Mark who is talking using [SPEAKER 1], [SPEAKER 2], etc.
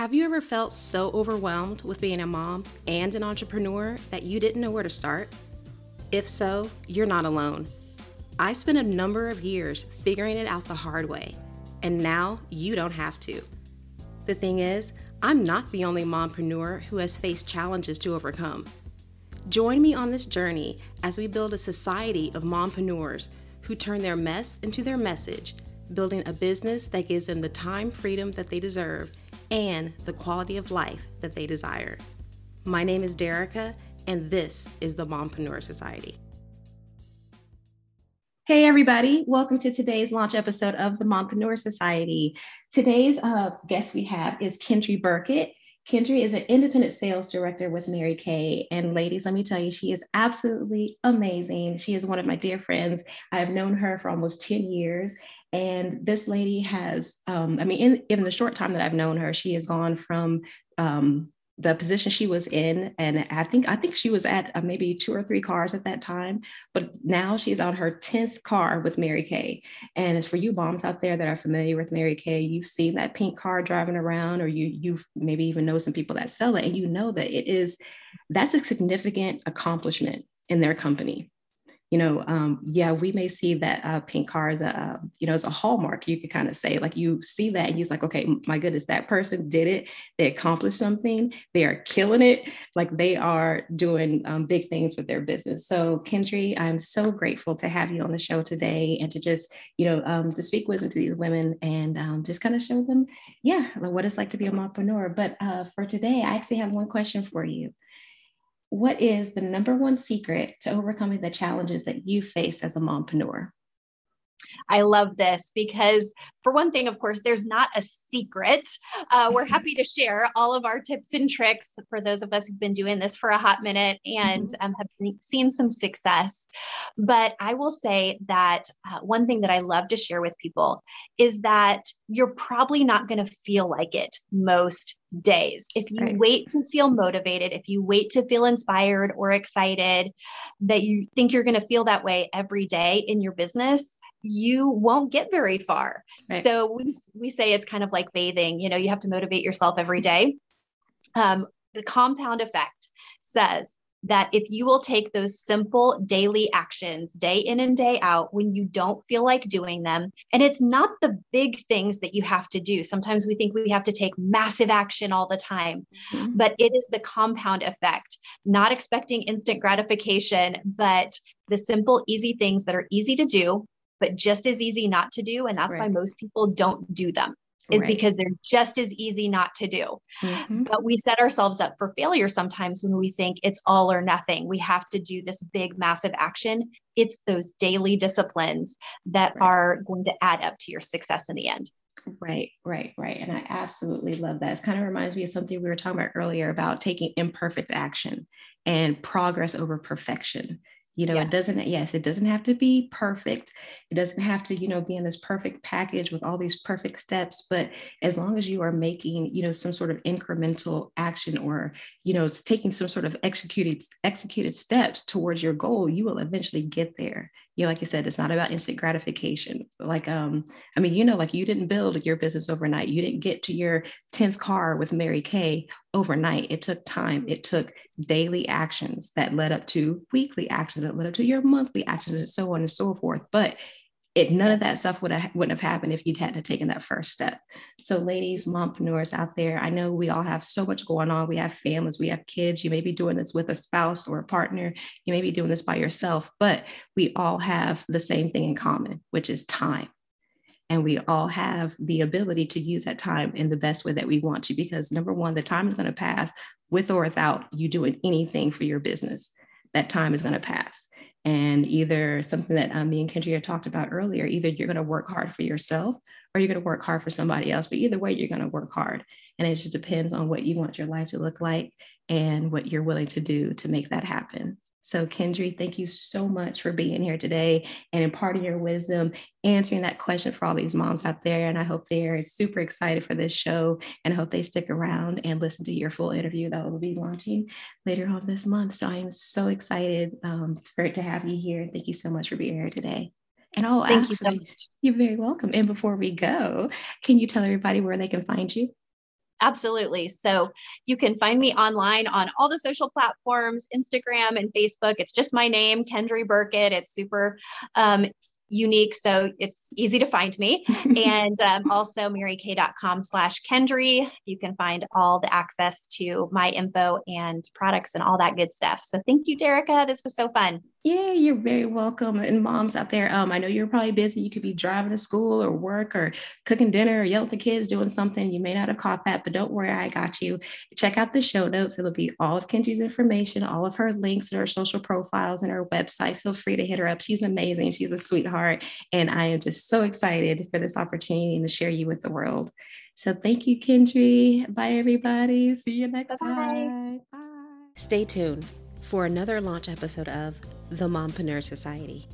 [SPEAKER 1] Have you ever felt so overwhelmed with being a mom and an entrepreneur that you didn't know where to start? If so, you're not alone. I spent a number of years figuring it out the hard way, and now you don't have to. The thing is, I'm not the only mompreneur who has faced challenges to overcome. Join me on this journey as we build a society of mompreneurs who turn their mess into their message, building a business that gives them the time freedom that they deserve and the quality of life that they desire. My name is Derrika, and this is the Mompreneur Society. Hey, everybody, welcome to today's launch episode of the Mompreneur Society. Today's uh, guest we have is Kendri Burkett. Kendri is an independent sales director with Mary Kay. And ladies, let me tell you, she is absolutely amazing. She is one of my dear friends. I have known her for almost 10 years. And this lady has, um, I mean, in, in the short time that I've known her, she has gone from um, the position she was in and i think i think she was at uh, maybe two or three cars at that time but now she's on her 10th car with mary kay. And it's for you moms out there that are familiar with mary kay you've seen that pink car driving around or you you've maybe even know some people that sell it and you know that it is that's a significant accomplishment in their company you know, um, yeah, we may see that uh, pink car as a, uh, you know, as a hallmark. You could kind of say, like, you see that and you're like, okay, my goodness, that person did it. They accomplished something. They are killing it. Like they are doing um, big things with their business. So, Kendri, I'm so grateful to have you on the show today and to just, you know, um, to speak wisdom to these women and um, just kind of show them, yeah, what it's like to be a mompreneur. But uh, for today, I actually have one question for you what is the number one secret to overcoming the challenges that you face as a mompreneur?
[SPEAKER 2] I love this because, for one thing, of course, there's not a secret. Uh, we're happy to share all of our tips and tricks for those of us who've been doing this for a hot minute and mm-hmm. um, have seen some success. But I will say that uh, one thing that I love to share with people is that you're probably not going to feel like it most days. If you right. wait to feel motivated, if you wait to feel inspired or excited, that you think you're going to feel that way every day in your business, you won't get very far. Right. So we, we say it's kind of like bathing, you know, you have to motivate yourself every day. Um, the compound effect says that if you will take those simple daily actions day in and day out when you don't feel like doing them, and it's not the big things that you have to do. Sometimes we think we have to take massive action all the time, mm-hmm. but it is the compound effect, not expecting instant gratification, but the simple, easy things that are easy to do but just as easy not to do. And that's right. why most people don't do them is right. because they're just as easy not to do. Mm-hmm. But we set ourselves up for failure sometimes when we think it's all or nothing. We have to do this big, massive action. It's those daily disciplines that right. are going to add up to your success in the end.
[SPEAKER 1] Right, right, right. And I absolutely love that. It kind of reminds me of something we were talking about earlier about taking imperfect action and progress over perfection you know yes. it doesn't yes it doesn't have to be perfect it doesn't have to you know be in this perfect package with all these perfect steps but as long as you are making you know some sort of incremental action or you know it's taking some sort of executed executed steps towards your goal you will eventually get there you know, like you said, it's not about instant gratification. Like, um, I mean, you know, like you didn't build your business overnight. You didn't get to your 10th car with Mary Kay overnight. It took time. It took daily actions that led up to weekly actions that led up to your monthly actions and so on and so forth. But it none of that stuff would have wouldn't have happened if you'd had to taken that first step. So, ladies, mompreneurs out there, I know we all have so much going on. We have families, we have kids. You may be doing this with a spouse or a partner. You may be doing this by yourself, but we all have the same thing in common, which is time. And we all have the ability to use that time in the best way that we want to, because number one, the time is going to pass with or without you doing anything for your business. That time is going to pass and either something that um, me and Kendri had talked about earlier, either you're going to work hard for yourself or you're going to work hard for somebody else. But either way, you're going to work hard. And it just depends on what you want your life to look like and what you're willing to do to make that happen. So, Kendri, thank you so much for being here today and imparting your wisdom, answering that question for all these moms out there. And I hope they're super excited for this show and I hope they stick around and listen to your full interview that will be launching later on this month. So, I am so excited um, for it to have you here. Thank you so much for being here today. And oh,
[SPEAKER 2] thank you so much.
[SPEAKER 1] You're very welcome. And before we go, can you tell everybody where they can find you?
[SPEAKER 2] Absolutely. So you can find me online on all the social platforms, Instagram and Facebook. It's just my name, Kendri Burkett. It's super um, unique. So it's easy to find me. and um, also marykay.com slash Kendri. You can find all the access to my info and products and all that good stuff. So thank you, Derrika. This was so fun.
[SPEAKER 1] Yeah, you're very welcome. And moms out there, um, I know you're probably busy. You could be driving to school or work or cooking dinner or yelling at the kids doing something. You may not have caught that, but don't worry, I got you. Check out the show notes. It'll be all of Kendri's information, all of her links and her social profiles and her website. Feel free to hit her up. She's amazing. She's a sweetheart. And I am just so excited for this opportunity to share you with the world. So thank you, Kendri. Bye, everybody. See you next Bye-bye. time. Bye. Stay tuned for another launch episode of the Mompreneur Society.